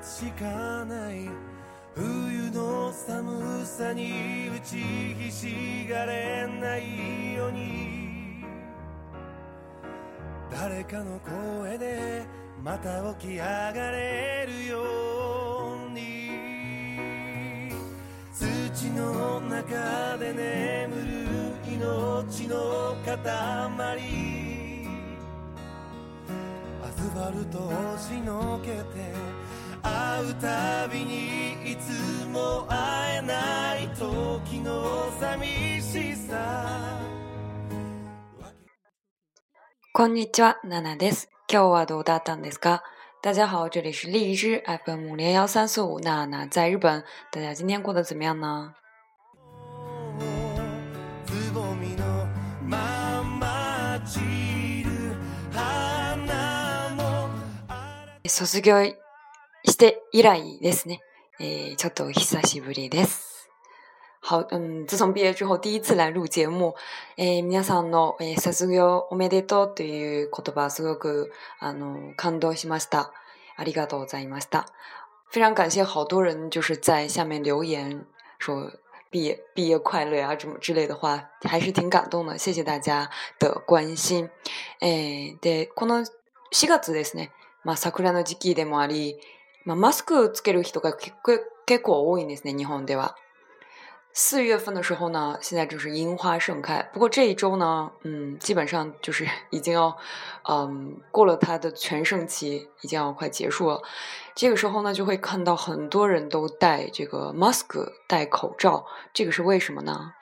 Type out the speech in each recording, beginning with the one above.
つしかない冬の寒さに打ちひしがれないように誰かの声でまた起き上がれるように土の中で眠る命の塊アスファルトをしのけて会うたびにいつも会えない時の寂しさこんにちは、ナナです。今日はどうだったんですか？大家好，这里是荔枝 FM 五零幺三四五，娜娜在日本。大家今天过得怎么样呢？卒業して以来ですね。えー、ちょっと久しぶりです。好，嗯，自从毕业之后第一次来录节目，えー、皆さんの、えー、卒業おめでとうという言葉すごくあの感動しました。ありがとうございました。非常感谢好多人就是在下面留言说毕业毕业快乐呀、啊，什么之类的话，还是挺感動的。谢谢大家的关心。えー、でこの4月ですね。まあ桜の時期でもあり、まあ、マスクつける人が結構結構多いんですね。日本では。四月份的时候呢，现在就是樱花盛开。不过这一周呢，嗯，基本上就是已经要，嗯，过了它的全盛期，已经要快结束了。这个时候呢，就会看到很多人都戴这个 mask，戴口罩。这个是为什么呢？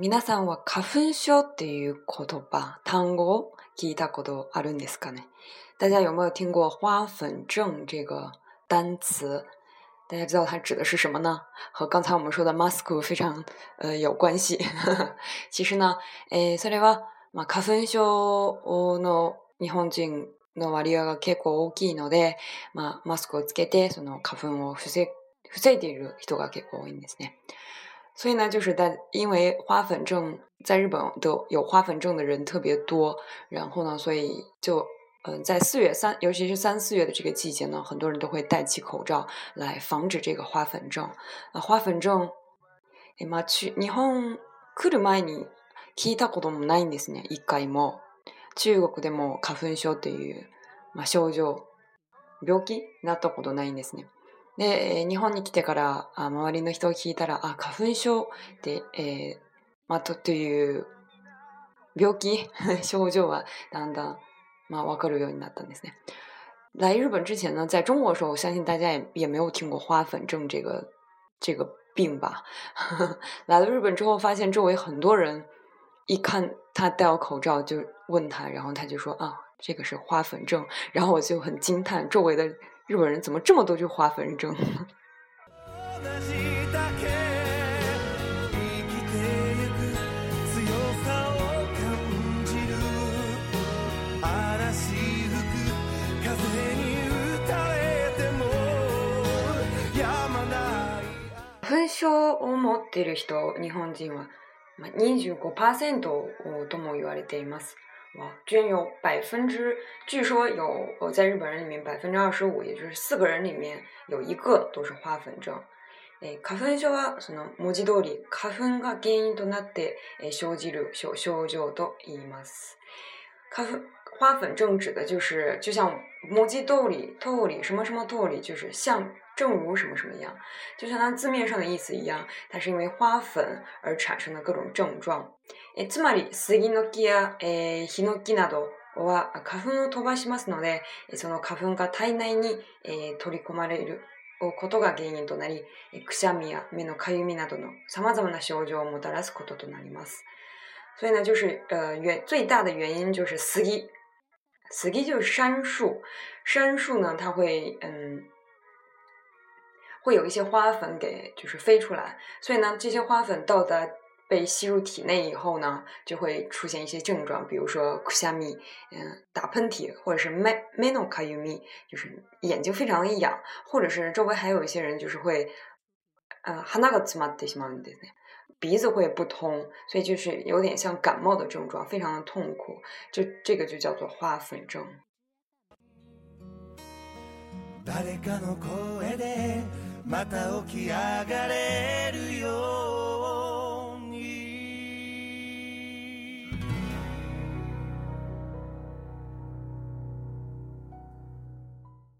皆さんは花粉症っていう言葉、単語を聞いたことあるんですかね？大家有没有听过花粉症这个单词？大家知道它指的是什么呢？和刚才我们说的 mask 非常呃有关系。其实呢，えー、それはまあ花粉症の日本人の割合が結構大きいので、まあマスクをつけてその花粉を防防いでいる人が結構多いんですね。所以呢，就是在因为花粉症在日本的有花粉症的人特别多，然后呢，所以就嗯、呃，在四月三，尤其是三四月的这个季节呢，很多人都会戴起口罩来防止这个花粉症。啊，花粉症，えまあ中日本来る前に聞いたこともないんですね。一回も中国でも花粉症っていうまあ症状病気になったことないんですね。 で、日本に来てから周りの人を聞いたら、あ、花粉症って、えー、まあ、とという病気 症状はだんだん、まあ、わかるようになったんですね。来日本之前呢，在中国的时候，我相信大家也也没有听过花粉症这个这个病吧。来了日本之后，发现周围很多人一看他戴了口罩，就问他，然后他就说啊，这个是花粉症。然后我就很惊叹，周围的日本人怎么这么多就花粉症？同じだけ生きてゆく強さを感じる嵐吹く風に打たれても花粉を持っている人、日本人は25%とも言われています。哇，居然有百分之，据说有呃，在日本人里面百分之二十五，也就是四个人里面有一个都是花粉症。えー、花粉症はその文字通り花粉が原因となって、えー、生じる症症状と言います。 花粉花粉症指的就是就像文字通り通り什么什么通り，就是像正如什么什么一样，就像它字面上的意思一样，它是因为花粉而产生的各种症状。えつまり杉の木や、え、ヒノキなどは花粉を飛ばしますので、その花粉が体内に、え、取り込まれることが原因となり、くしゃみや目のかゆみなどの様々な症状をもたらすこととなります。所以呢，就是呃原最大的原因就是杉，杉就是杉树，杉树呢它会嗯会有一些花粉给就是飞出来，所以呢这些花粉到达被吸入体内以后呢，就会出现一些症状，比如说くしゃみ，嗯，打喷嚏，或者是目目のかゆみ，就是眼睛非常的痒，或者是周围还有一些人就是会，呃，鼻が詰まってしまうんですね。 鼻子会不通，所以就是有点像感冒的症状，非常的痛苦。这这个就叫做花粉症。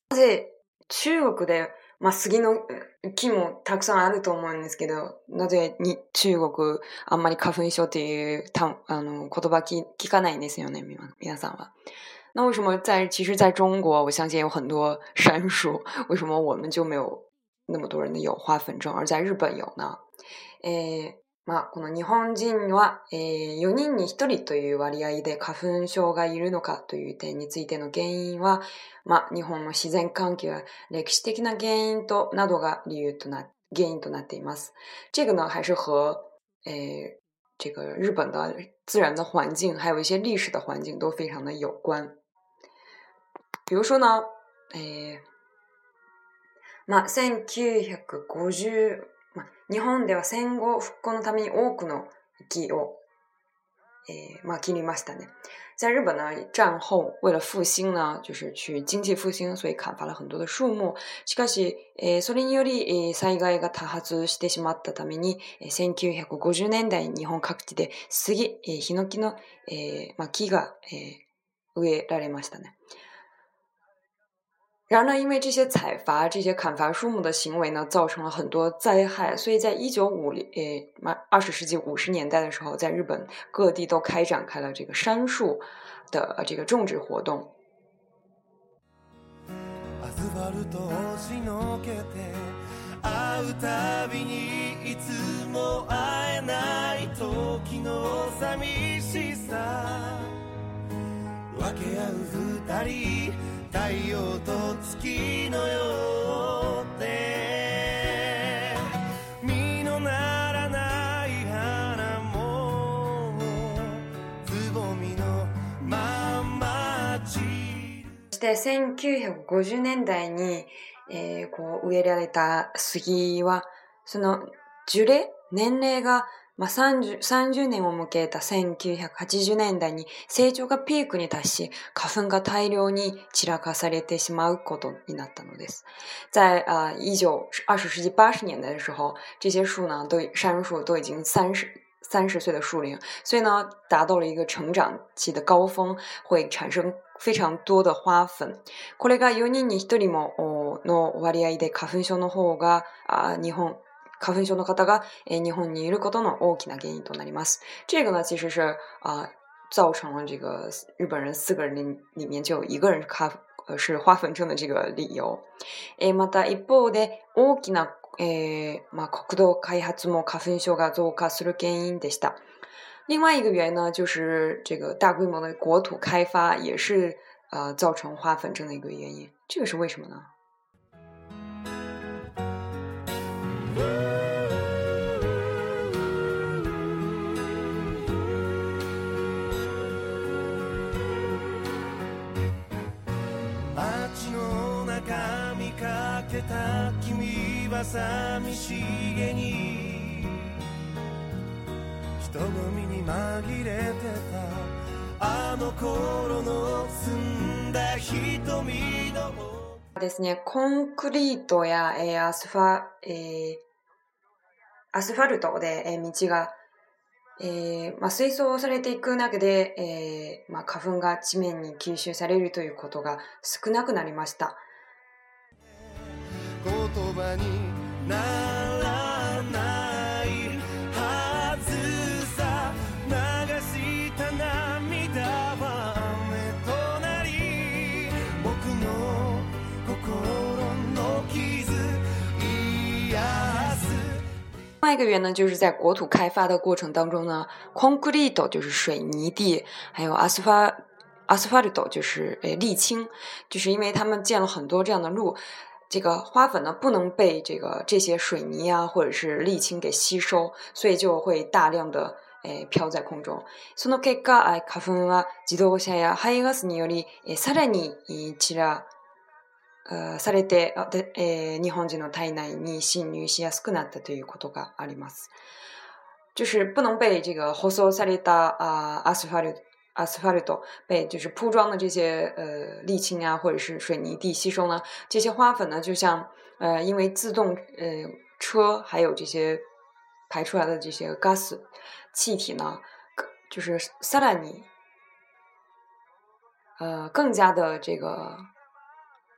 なぜ中国で まあ、杉の木もたくさんあると思うんですけど、なぜに中国あんまり花粉症っていうたあの言葉聞聞かないんですよね、皆さんは。那为什么在其实在中国，我相信有很多杉树，为什么我们就没有那么多人的有花粉症，而在日本有呢？诶。まあ、この日本人は、えー、4人に1人という割合で花粉症がいるのかという点についての原因は、まあ、日本の自然環境や歴史的な原因となどが理由とな、原因となっています。这个呢，还是和、えー、这个日本的自然的环境，还有一些历史的环境都非常的有关。比如说呢，えー、まあ、1950、日本では戦後復興のために多くの木を、えー、まあ、切りましたね。在日本呢，战后为了复兴呢，就是去经济复兴，所以砍伐了很多的树木。しかし、えー、それにより、えー、災害が多発してしまったために、えー、1950年代日本各地で杉、えー、ヒノキの、えーまあ、木が、えー、植えられましたね。然而呢，因为这些采伐、这些砍伐树木的行为呢，造成了很多灾害，所以在一九五零诶，二十世纪五十年代的时候，在日本各地都开展开了这个杉树的这个种植活动。太陽と月のようで実のならない花もつぼみのまま散そして1950年代に、えー、こう植えられた杉はその樹齢年齢がまあ、30, 30年を迎えた1980年代に成長がピークに達し、花粉が大量に散らかされてしまうことになったのです。在啊一九二十世纪八十年代的时候，这些树呢都杉树都已经三十三十岁的树龄，所以呢达到了一个成长期的高峰，会产生非常多的花粉。これが4人に1人もの割合で花粉症の方があ日本花粉症の方が日本にいることの大きな原因となります。这个呢，其实是啊，造成了这个日本人四个人里面就有一个人花是花粉症的这个理由。えまた一方で大きなえまあ国土開発も花粉症が増加する原因でした。另外一个原因呢，就是这个大规模的国土开发也是啊，造成花粉症的一个原因。这个是为什么呢？た君は寂しげに。人混みに紛れてた。あの頃の澄んだ瞳のですね、コンクリートや、えー、アスファ、えー、アスファルトで、えー、道が、えーまあ、水槽されていく中で、えーまあ、花粉が地面に吸収されるということが少なくなりました。外一个原因呢，就是在国土开发的过程当中呢，concrete 就是水泥地，还有 asphalt asphalt 就是诶沥青，就是因为他们建了很多这样的路，这个花粉呢不能被这个这些水泥啊或者是沥青给吸收，所以就会大量的诶飘在空中。その結果、花粉は自動車や排ガスによりさらに散ら されて、え日本人の体内に侵入しやすくなったということがあります。 就是不能被这个 hoso salita 啊 asphalt asphalt 被就是铺装的这些呃沥青啊或者是水泥地吸收呢，这些花粉呢就像呃因为自动呃车还有这些排出来的这些 gas 气体呢，就是 salani 呃更加的这个。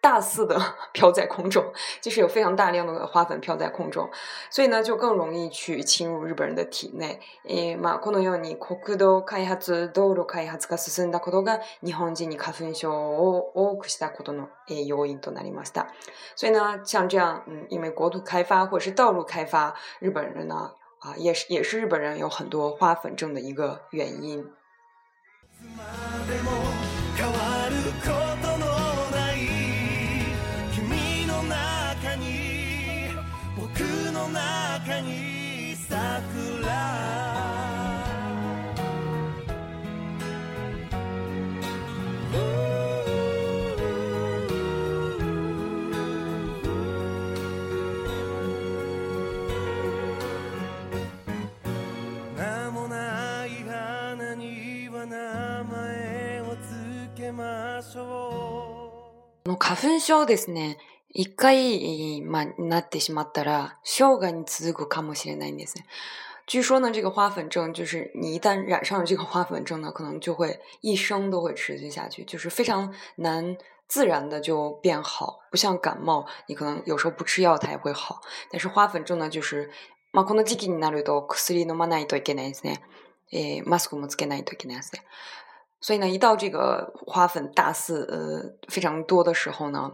大肆的飘在空中，就是有非常大量的花粉飘在空中，所以呢，就更容易去侵入日本人的体内。えまあこのように国土開発、道路開発が進んだことが日本人に花粉症を多くしたことの要因となりました。所以呢，像这样，嗯，因为国土开发或者是道路开发，日本人呢，啊，也是也是日本人有很多花粉症的一个原因。 花粉症ですね。一回、まあ、なってしまったら、生涯に続くかもしれないんですね。据说呢，这个花粉症就是你一旦染上了这个花粉症呢，可能就会一生都会持续下去，就是非常难自然的就变好，不像感冒，你可能有时候不吃药它也会好。但是花粉症呢，就是まあこの時期になると薬飲まないといけないですね。えマスクもつけないといけないですね。 所以呢，一到这个花粉大肆呃非常多的时候呢，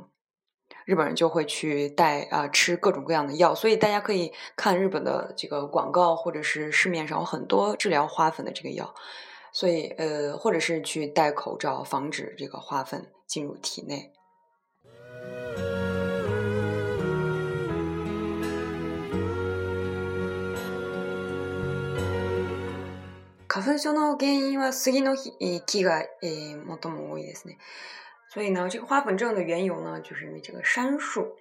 日本人就会去带啊吃各种各样的药。所以大家可以看日本的这个广告，或者是市面上有很多治疗花粉的这个药。所以呃，或者是去戴口罩，防止这个花粉进入体内。花粉症の原因は杉の木が、えー、最も多いですね。所以呢，这个花粉症的缘由呢，就是因为这个杉树。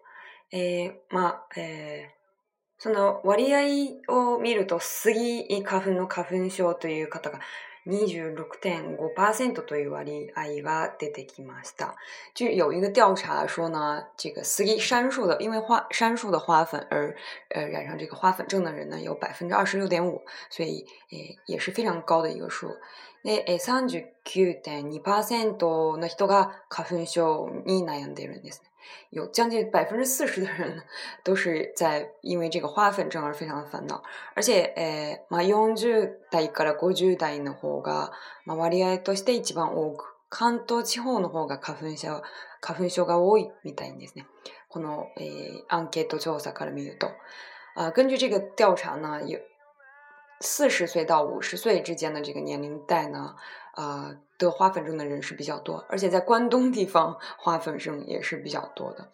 えー、まあ、えー、その割合を見ると、杉花粉の花粉症という方が26.5%という割合が出てきました。就有一个调查说呢，这个杉杉树的，因为花杉树的花粉而呃染上这个花粉症的人呢，有百分之二十六点五，所以诶也是非常高的一个数。で、え39.2%の人が花粉症に悩んでいるんです。 有将近百分之四十的人都是在因为这个花粉症而非常的烦恼，而且，えまあ40代から50代の方が、まあ割合として一番多く、関東地方の方が花粉症花粉症が多いみたいですね。この、えー、アンケート調査から見ると，啊，根据这个调查呢，有四十岁到五十岁之间的这个年龄带呢，啊， 得花粉症的人是比较多，而且在关东地方花粉症也是比较多的。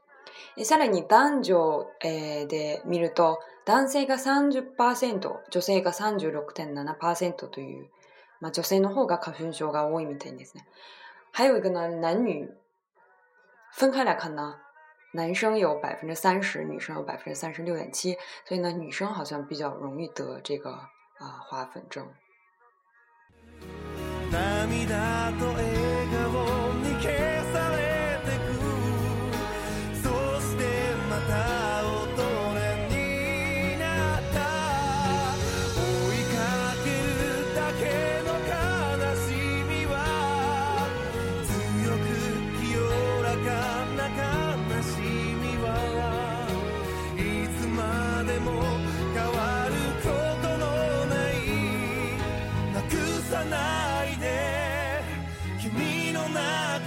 さらに男女で見ると、男性が30%、女性が36.7%という、まあ女性の方が花粉症が多いみたいですね。还有一个呢，男女分开来看呢，男生有百分之三十，女生有百分之三十六点七，所以呢，女生好像比较容易得这个。啊花粉症。 涙と笑顔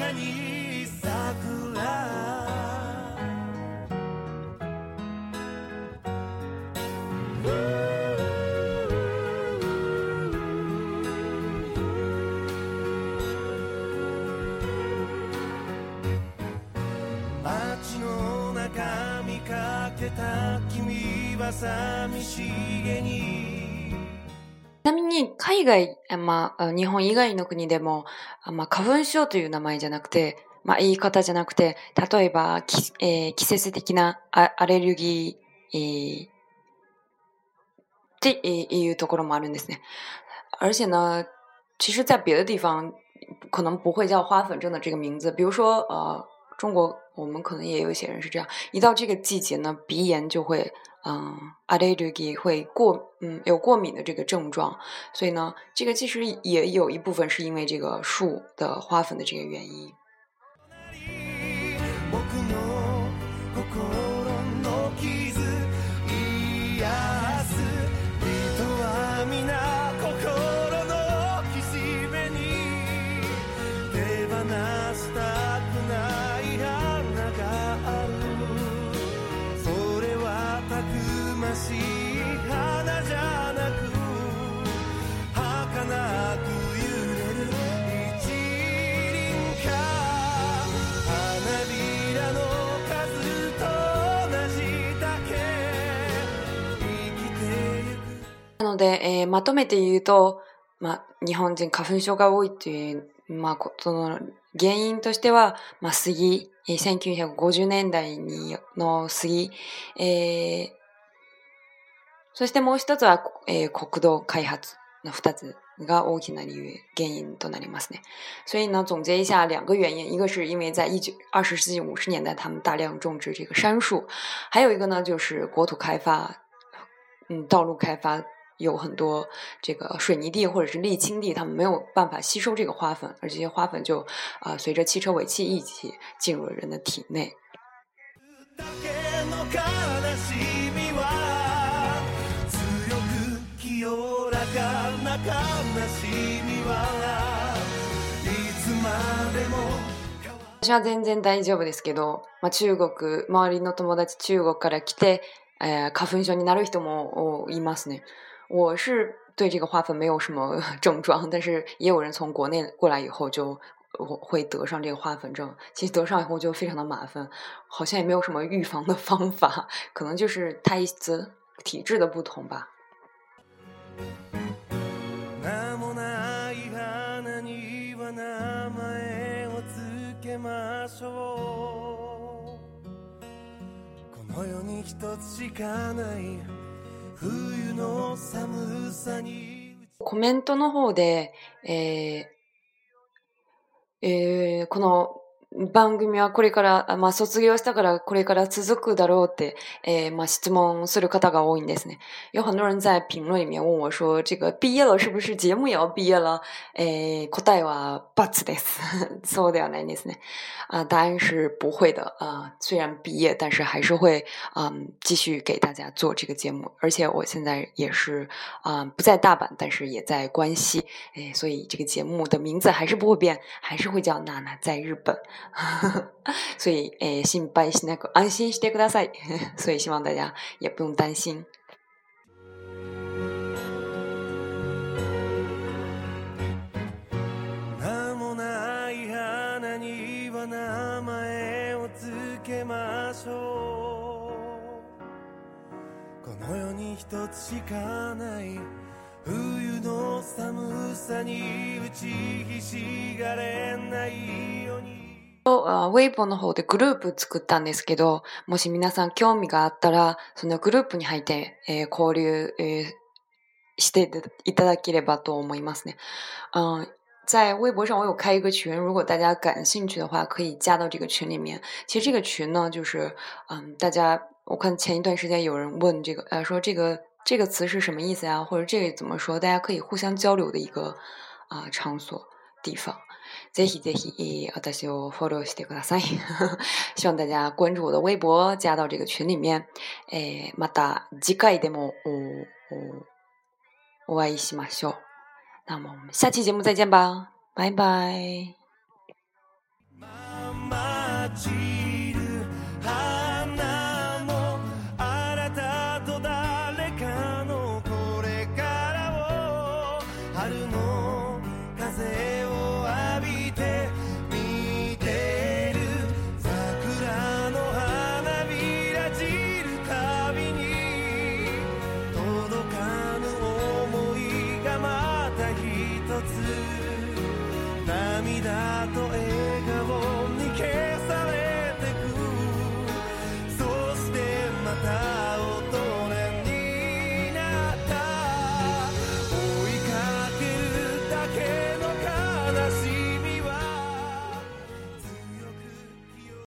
花に桜街の中見かけた君は寂しげに。海外、まあ、日本以外の国でも、まあ、花粉症という名前じゃなくて、まあ、言い方じゃなくて、例えば、えー、季節的なアレルギー、えー、っ这一一ところもあるんですね。而且呢，其实，在别的地方可能不会叫花粉症的这个名字，比如说呃，中国我们可能也有一些人是这样，一到这个季节呢，鼻炎就会嗯，アレルギ会过嗯有过敏的这个症状，所以呢，这个其实也有一部分是因为这个树的花粉的这个原因。 ので、えー、まとめて言うと、まあ、日本人花粉症が多いという、まあ、その原因としては、まあ、杉、えー1950年代にの杉、えー、そしてもう一つは、えー、国道開発の二つが大きな理由、原因となりますね。所以呢，总结一下两个原因，一个是因为在一九二十世纪五十年代，他们大量种植这个杉树，还有一个呢就是国土开发，嗯，道路开发。有很多这个水泥地或者是沥青地，他们没有办法吸收这个花粉，而这些花粉就啊随着汽车尾气一起进入了人的体内。私は全然大丈夫ですけど、まあ、中国周りの友達中国から来て、えー、花粉症になる人もいますね。 我是对这个花粉没有什么 症状，但是也有人从国内过来以后就我会得上这个花粉症。其实得上以后就非常的麻烦，好像也没有什么预防的 方法，可能就是体质体质的不同吧。冬の寒さにコメントの方で、えーえー、この番組はこれから、まあ、卒业したからこれから続くだろうって、えー、まあ、質問する方が多いんですね。有很多人在评论里面问我说，这个毕业了是不是节目也要毕业了？えー、答えは×です。そうではないんですね。啊，答案是不会的啊。虽然毕业，但是还是会嗯继续给大家做这个节目。而且我现在也是啊不在大阪，但是也在关西，哎，所以这个节目的名字还是不会变，还是会叫娜娜在日本。 所以，诶，心配しなく安心してください。所以希望大家也不用担心。名もない花には名前をつけましょう。この世に一つしかない冬の寒さに打ちひしがれないように。ウェイボーの方でグループ作ったんですけど、もし皆さん興味があったら、そのグループに入って、えー、交流、えー、していただければと思いますね。嗯，在微博上我有开一个群，如果大家感兴趣的话，可以加到这个群里面。其实这个群呢，就是嗯，大家我看前一段时间有人问这个，呃，说这个这个词是什么意思呀？或者这个怎么说？大家可以互相交流的一个啊场所地方。ぜひぜひ、私をフォローしてください。希望大家关注我的微博，加到这个群里面。えまた次回でもお会いしましょう。那么我们下期节目再见吧，拜拜。